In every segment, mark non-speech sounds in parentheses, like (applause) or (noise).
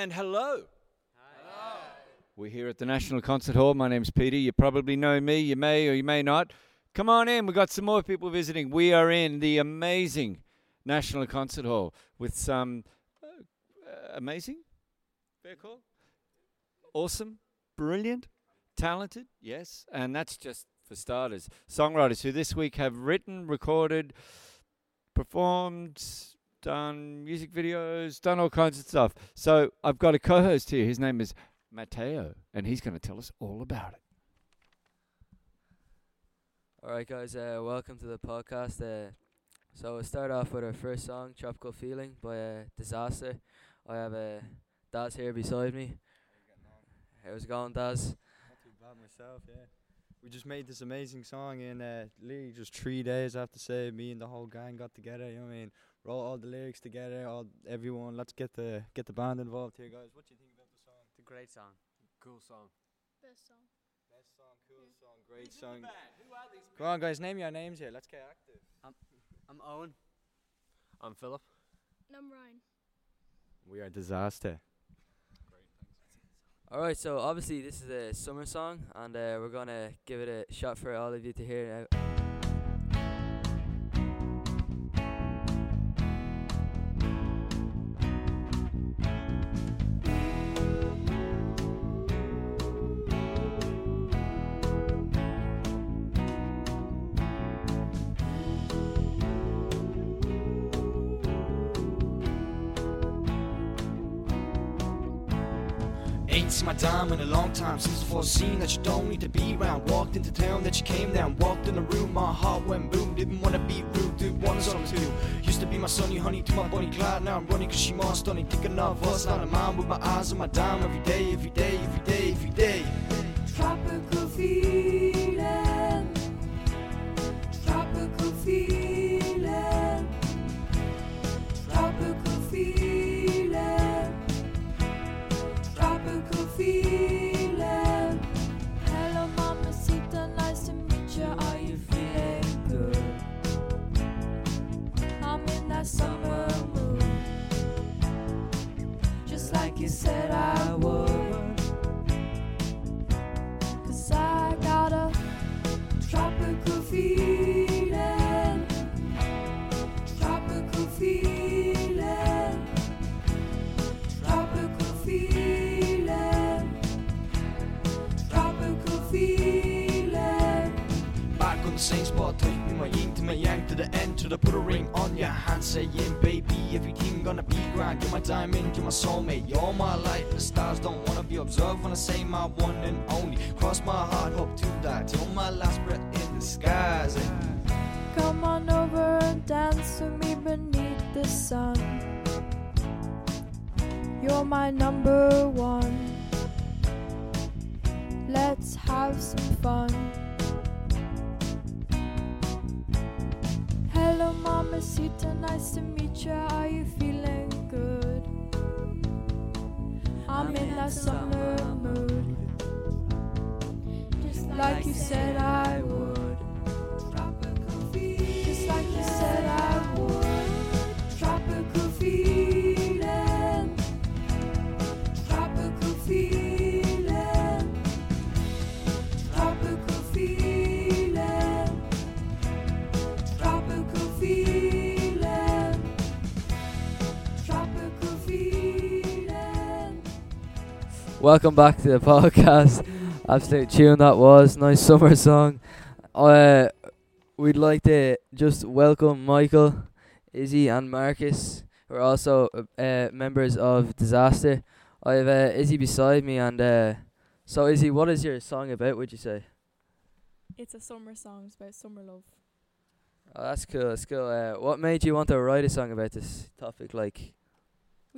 And hello. Hello. We're here at the National Concert Hall. My name's Peter. You probably know me. You may or you may not. Come on in. We've got some more people visiting. We are in the amazing National Concert Hall with some uh, uh, amazing, fair call, awesome, brilliant, talented, yes, and that's just for starters. Songwriters who this week have written, recorded, performed, done music videos, done all kinds of stuff. So I've got a co host here. His name is Matteo, and he's going to tell us all about it. All right, guys. Uh, welcome to the podcast. Uh, so we'll start off with our first song, "Tropical Feeling" by uh, Disaster. I have uh, Daz here beside me. How's it going, Daz? Not too bad myself, yeah. We just made this amazing song in uh, literally just three days. I have to say, me and the whole gang got together. You know what I mean? Wrote all the lyrics together. All everyone. Let's get the get the band involved here, guys. What do you think about the song? It's a great song. Cool song. Best song. Best song. Cool song. Great song. Come on, guys. Name your names here. Let's get active. I'm I'm Owen. I'm Philip. And I'm Ryan. We are a disaster. All right. So obviously this is a summer song, and uh, we're gonna give it a shot for all of you to hear it dime in a long time since scene that you don't need to be around. Walked into town that you came down. Walked in the room, my heart went boom. Didn't wanna be rude, dude, wanted something to do. Used to be my sunny honey to my bunny Clyde. Now I'm running cause she more stunning. Thinking of us, not a mine with my eyes on my dime every day, every day, every day, every day. Feeling. Back on the same spot, touch me my yin to my to the end to the put a ring on your hand, saying, baby, everything gonna be grand. You're my diamond, you're my soulmate, you're my light. The stars don't wanna be observed when I say my one and only. Cross my heart, hope to die till my last breath in the skies. And Come on over and dance with me beneath the sun. You're my number one. Let's have some fun. Hello, Mamacita, nice to meet you. Are you feeling good? I'm in that summer mood. Just like you said I Welcome back to the (laughs) podcast. Absolute tune that was. Nice summer song. Uh, we'd like to just welcome Michael, Izzy, and Marcus, who are also uh, members of Disaster. I have uh, Izzy beside me, and uh, so Izzy, what is your song about? Would you say? It's a summer song. It's about summer love. Oh, that's cool. That's cool. Uh, what made you want to write a song about this topic? Like,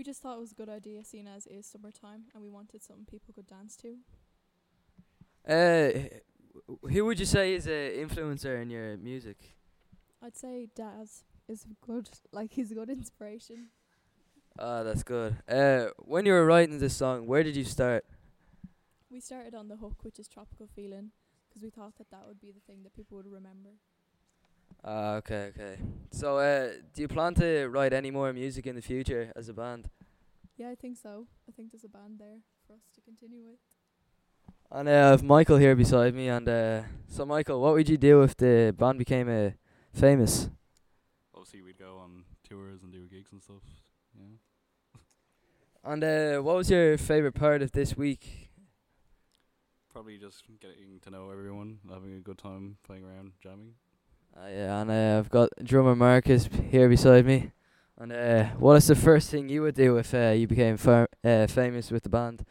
We just thought it was a good idea, seeing as it is summertime, and we wanted something people could dance to. uh, who would you say is a influencer in your music? I'd say Daz is good. Like he's a good inspiration. Ah, that's good. Uh, when you were writing this song, where did you start? We started on the hook, which is tropical feeling, 'cause we thought that that would be the thing that people would remember. Ah, okay, okay. So, uh, do you plan to write any more music in the future as a band? Yeah, I think so. I think there's a band there for us to continue with. And uh, I have Michael here beside me. And uh, so, Michael, what would you do if the band became uh, famous? Obviously, we'd go on tours and do gigs and stuff. Yeah. (laughs) And uh, what was your favourite part of this week? Probably just getting to know everyone, having a good time playing around, jamming. Uh, yeah, and uh, I've got drummer Marcus here beside me. And uh, what is the first thing you would do if uh, you became far- uh, famous with the band?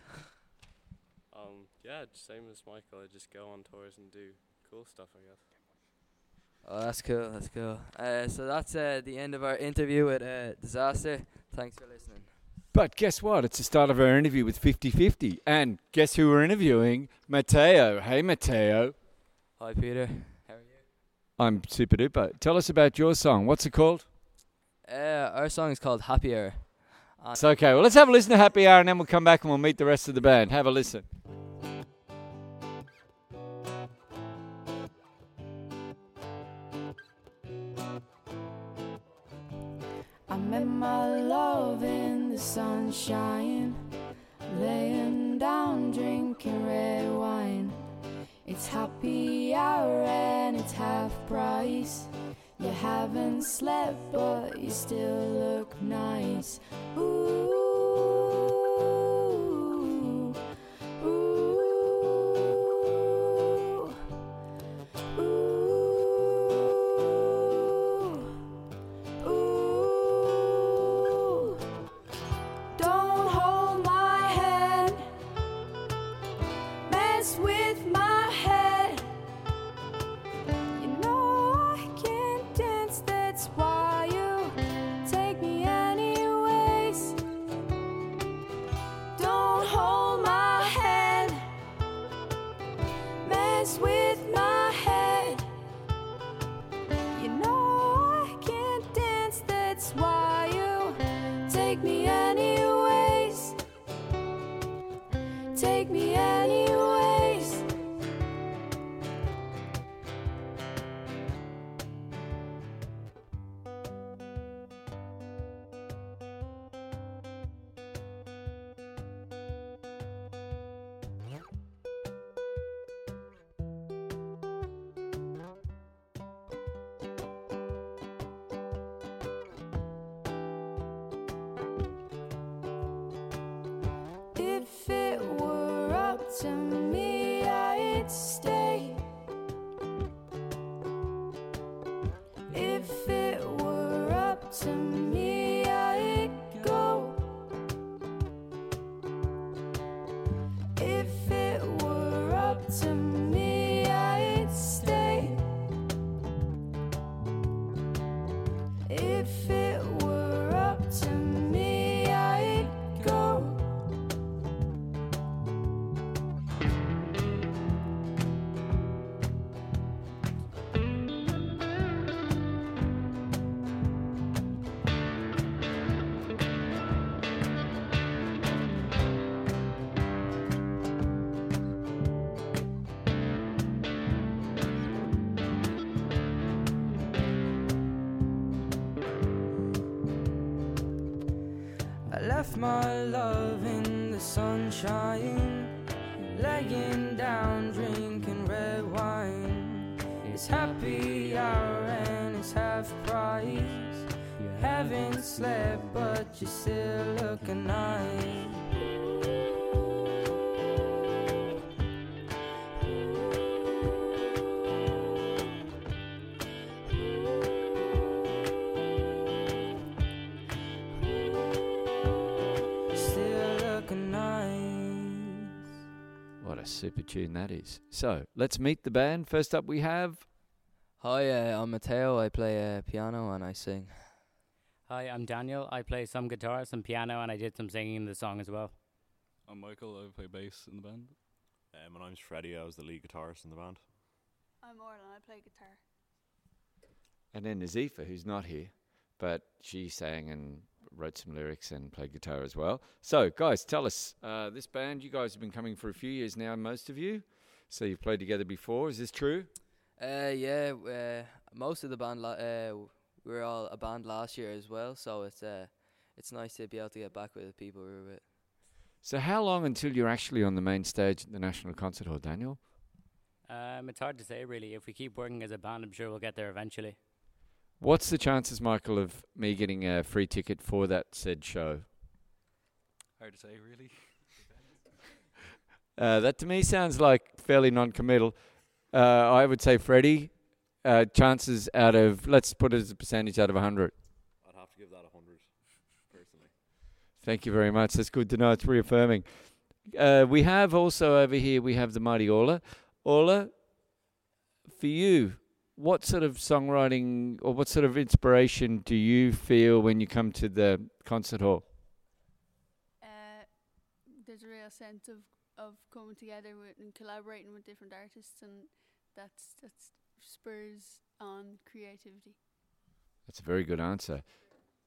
Um, yeah, same as Michael. I just go on tours and do cool stuff. I guess. Oh, that's cool. That's cool. Uh, so that's uh, the end of our interview with uh, Disaster. Thanks for listening. But guess what? It's the start of our interview with 50 50. And guess who we're interviewing? Matteo. Hey, Matteo. Hi, Peter. How are you? I'm super duper. Tell us about your song. What's it called? Uh, our song is called Happy Hour. And It's okay. Well, let's have a listen to Happy Hour and then we'll come back and we'll meet the rest of the band. Have a listen. I met my love in the sunshine, laying down drinking red wine. It's happy hour and it's half price. You haven't slept, but you still look nice. Ooh, Stay. If it were up to me, I'd go. If it were up to me, I'd stay. It's happy hour and it's half price. You haven't slept, but you still looking nice. Super tune that is. So let's meet the band. First up, we have. Hi, uh, I'm Matteo. I play uh, piano and I sing. Hi, I'm Daniel. I play some guitar, some piano, and I did some singing in the song as well. I'm Michael. I play bass in the band. Uh, my name's Freddie. I was the lead guitarist in the band. I'm Orlan, I play guitar. And then Nazifa, who's not here, but she sang and wrote some lyrics and played guitar as well. So, guys, tell us uh, this band, you guys have been coming for a few years now, most of you. So, you've played together before. Is this true? Uh, yeah, uh, most of the band, la- uh, we were all a band last year as well, so it's uh, it's nice to be able to get back with the people we were with. So, how long until you're actually on the main stage at the National Concert Hall, Daniel? Um, it's hard to say, really. If we keep working as a band, I'm sure we'll get there eventually. What's the chances, Michael, of me getting a free ticket for that said show? Hard to say, really. (laughs) Uh, that to me sounds like fairly non-committal. Uh, I would say Freddie, uh, chances out of let's put it as a percentage out of a hundred. I'd have to give that a hundred, personally. Thank you very much. That's good to know. It's reaffirming. Uh, we have also over here we have the mighty Orla. Orla, for you, what sort of songwriting or what sort of inspiration do you feel when you come to the concert hall? Uh, there's a real sense of, of coming together with and collaborating with different artists, and that's that's spurs on creativity. That's a very good answer.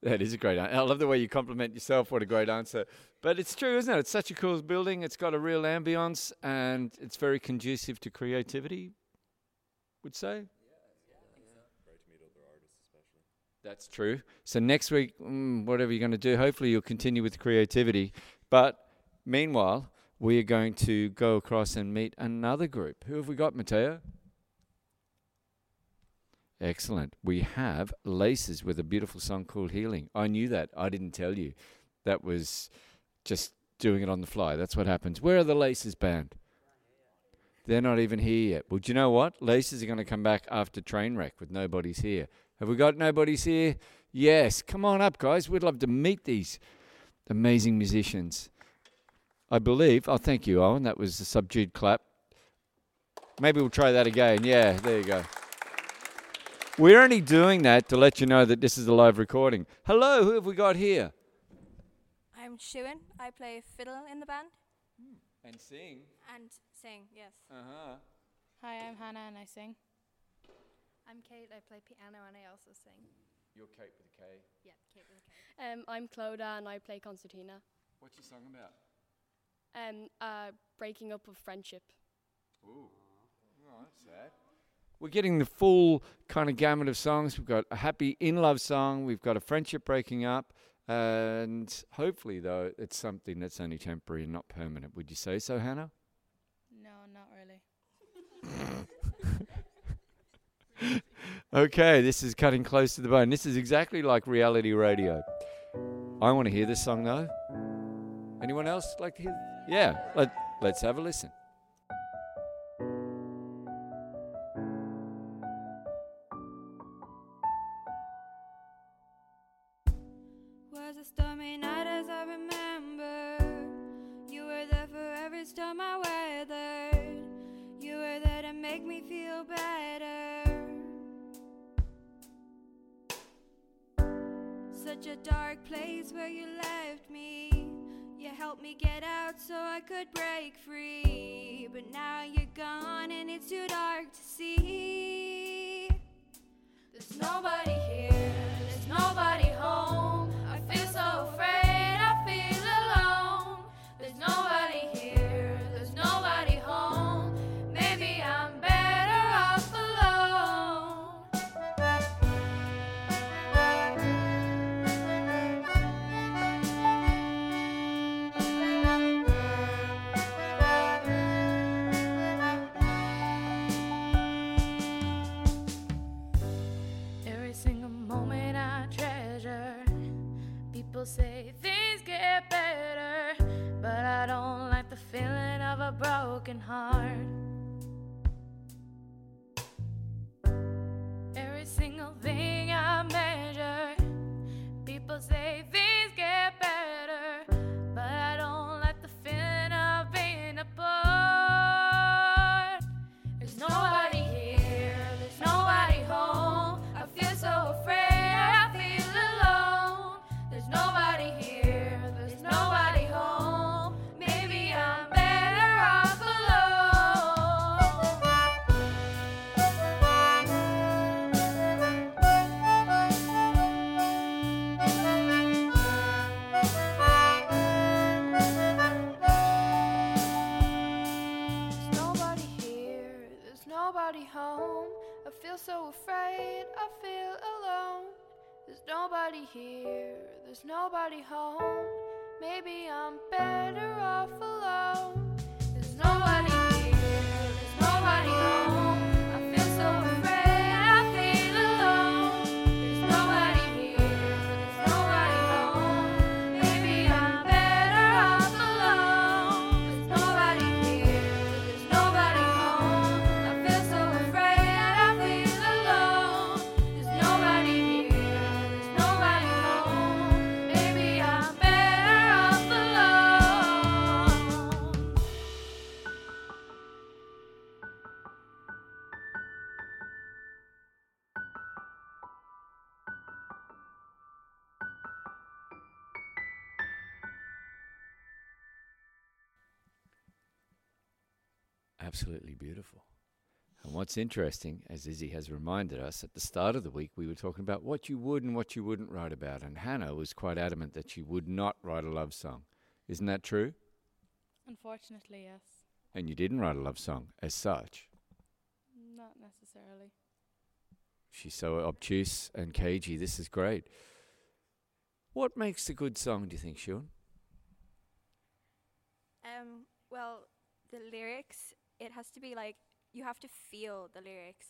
That is a great answer. I love the way you compliment yourself. What a great answer. But it's true, isn't it? It's such a cool building. It's got a real ambience and it's very conducive to creativity, would say. That's true. So next week, mm, whatever you're going to do, hopefully you'll continue with creativity. But meanwhile, we are going to go across and meet another group. Who have we got, Matteo? Excellent. We have Laces with a beautiful song called Healing. I knew that. I didn't tell you. That was just doing it on the fly. That's what happens. Where are the Laces band? They're not even here yet. Well, do you know what? Laces are going to come back after Trainwreck with Nobody's Here. Have we got Nobody's Here? Yes. Come on up, guys. We'd love to meet these amazing musicians. I believe. Oh, thank you, Owen. That was a subdued clap. Maybe we'll try that again. Yeah, there you go. We're only doing that to let you know that this is a live recording. Hello, who have we got here? I'm Shuin. I play fiddle in the band. And sing. And sing, yes. Uh huh. Hi, I'm Hannah and I sing. I'm Kate. I play piano and I also sing. You're Kate with a K. Yeah, Kate with a K. Um, I'm Clodagh and I play concertina. What's your song about? Um, uh, breaking up of friendship. Ooh. Oh, that's sad. We're getting the full kind of gamut of songs. We've got a happy in love song. We've got a friendship breaking up. And hopefully, though, it's something that's only temporary and not permanent. Would you say so, Hannah? No, not really. (laughs) okay, this is cutting close to the bone. This is exactly like reality radio. I want to hear this song, though. Anyone else like to hear? Yeah, let, let's have a listen. Nobody here, there's nobody home. Maybe I'm better off alone. Absolutely beautiful. And what's interesting, as Izzy has reminded us, at the start of the week we were talking about what you would and what you wouldn't write about. And Hannah was quite adamant that she would not write a love song. Isn't that true? Unfortunately, yes. And you didn't write a love song as such. Not necessarily. She's so obtuse and cagey. This is great. What makes a good song, do you think, Sean? Um, well, the lyrics, it has to be like you have to feel the lyrics.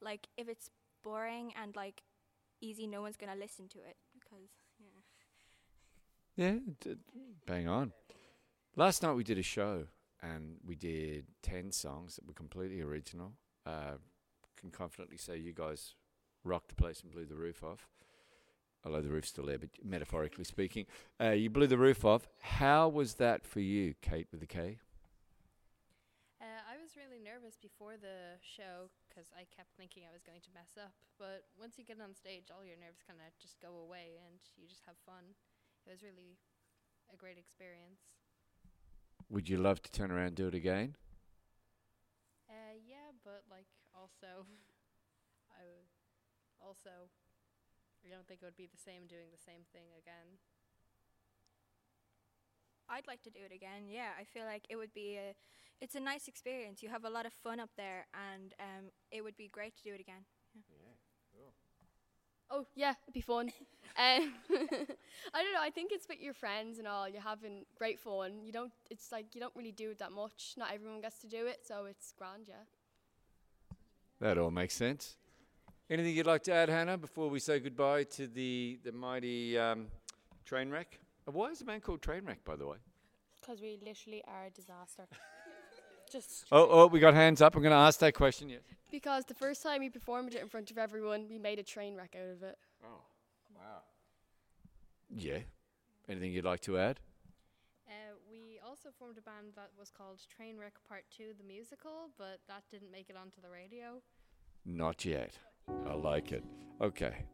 Like if it's boring and like easy, no one's gonna listen to it because yeah. Yeah, d- bang on. Last night we did a show and we did 10 songs that were completely original. Uh, can confidently say you guys rocked the place and blew the roof off. Although the roof's still there, but metaphorically speaking, uh, you blew the roof off. How was that for you, Kate with the K? Uh, I was really nervous before the show because I kept thinking I was going to mess up. But once you get on stage, all your nerves kind of just go away and you just have fun. It was really a great experience. Would you love to turn around and do it again? Uh, yeah, but like also, (laughs) I would also, I don't think it would be the same doing the same thing again. I'd like to do it again. Yeah, I feel like it would be a, it's a nice experience. You have a lot of fun up there, and um, it would be great to do it again. Oh yeah, it'd be fun. (laughs) um, (laughs) I don't know. I think it's with your friends and all. You're having great fun. You don't. It's like you don't really do it that much. Not everyone gets to do it, so it's grand. Yeah. That all makes sense. Anything you'd like to add, Hannah, before we say goodbye to the, the mighty um, train wreck? Why is the band called Trainwreck, by the way? Because we literally are a disaster. (laughs) Just Oh, oh, we got hands up. I'm going to ask that question. Yes. because the first time we performed it in front of everyone, we made a train wreck out of it. Oh, wow. Yeah. Anything you'd like to add? Uh, we also formed a band that was called Trainwreck Part 2, the musical, but that didn't make it onto the radio. Not yet. I like it. Okay.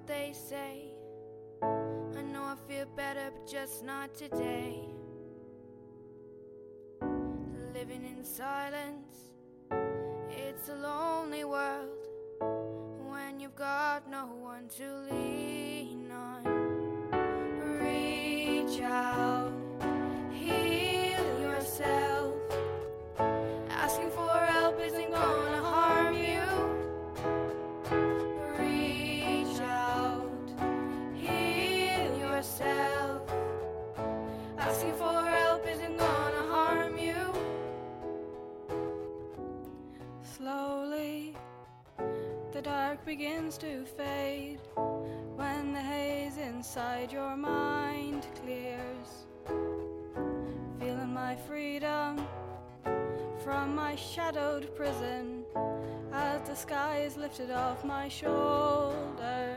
What they say. I know I feel better, but just not today. Living in silence, it's a lonely world when you've got no one to lean begins to fade when the haze inside your mind clears. Feeling my freedom from my shadowed prison as the sky is lifted off my shoulders.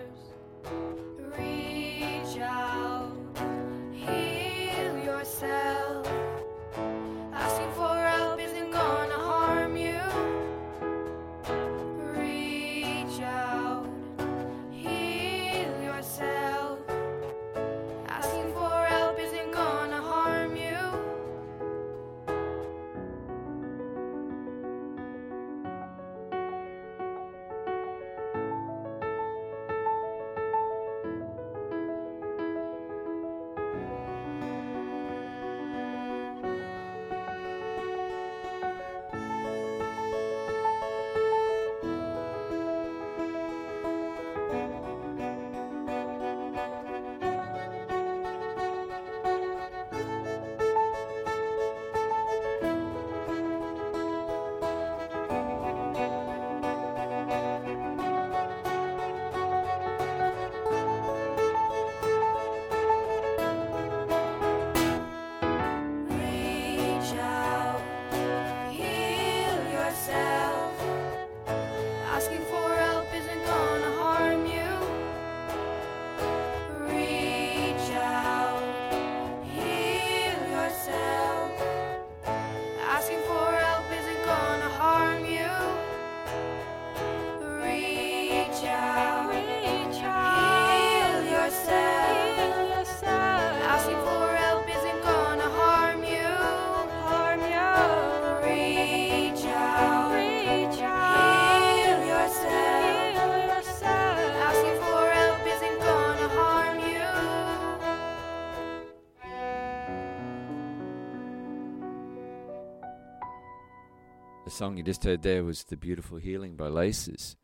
Song you just heard there was The Beautiful Healing by Laces.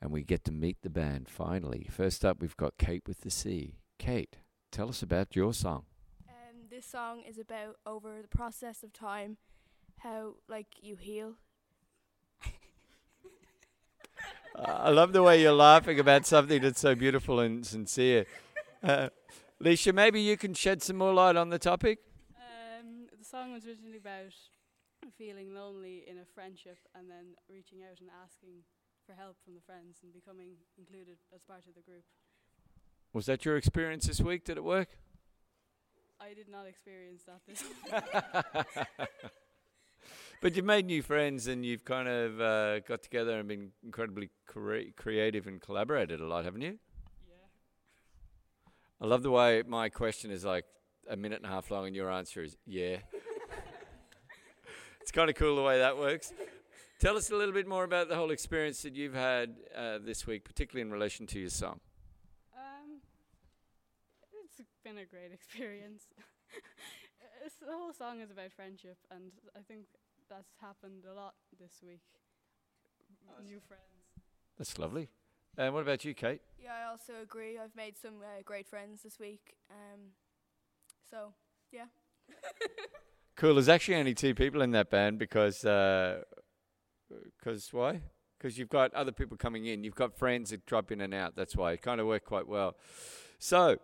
And we get to meet the band finally. First up, we've got Kate with the C. Kate, tell us about your song. Um, this song is about over the process of time, how like you heal. (laughs) I love the way you're laughing about something that's so beautiful and sincere. Uh, Leisha, maybe you can shed some more light on the topic. Um, the song was originally about feeling lonely in a friendship and then reaching out and asking for help from the friends and becoming included as part of the group. Was that your experience this week? Did it work? I did not experience that this (laughs) week. (laughs) but you've made new friends and you've kind of uh, got together and been incredibly cre- creative and collaborated a lot, haven't you? Yeah. I love the way my question is like a minute and a half long and your answer is yeah. It's kind of cool the way that works. Tell us a little bit more about the whole experience that you've had uh, this week, particularly in relation to your song. Um, it's been a great (laughs) experience. (laughs) it's, the whole song is about friendship, and I think that's happened a lot this week. New friends. That's lovely. And what about you, Kate? Yeah, I also agree. I've made some uh, great friends this week. Um, so yeah. (laughs) Cool. There's actually only two people in that band because, because why? Because you've got other people coming in. You've got friends that drop in and out. That's why it kind of worked quite well. So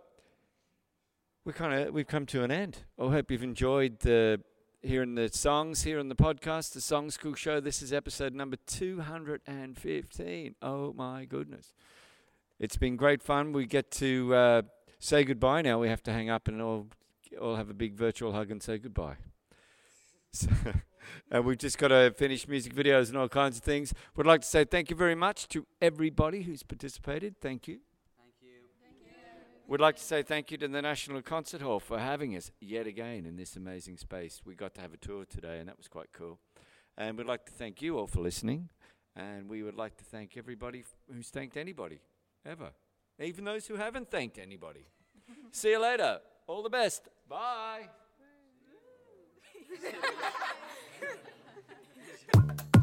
we kind of we've come to an end. I hope you've enjoyed the hearing the songs here on the podcast, the Song School Show. This is episode number 215. Oh my goodness. It's been great fun. We get to uh, say goodbye now. We have to hang up and all, all have a big virtual hug and say goodbye. (laughs) So, and we've just got to finish music videos and all kinds of things. We'd like to say thank you very much to everybody who's participated. Thank you. Thank you. We'd like to say thank you to the National Concert Hall for having us yet again in this amazing space. We got to have a tour today, and that was quite cool. And we'd like to thank you all for listening. And we would like to thank everybody f- who's thanked anybody, ever. Even those who haven't thanked anybody. (laughs) See you later. All the best. Bye. Thank you.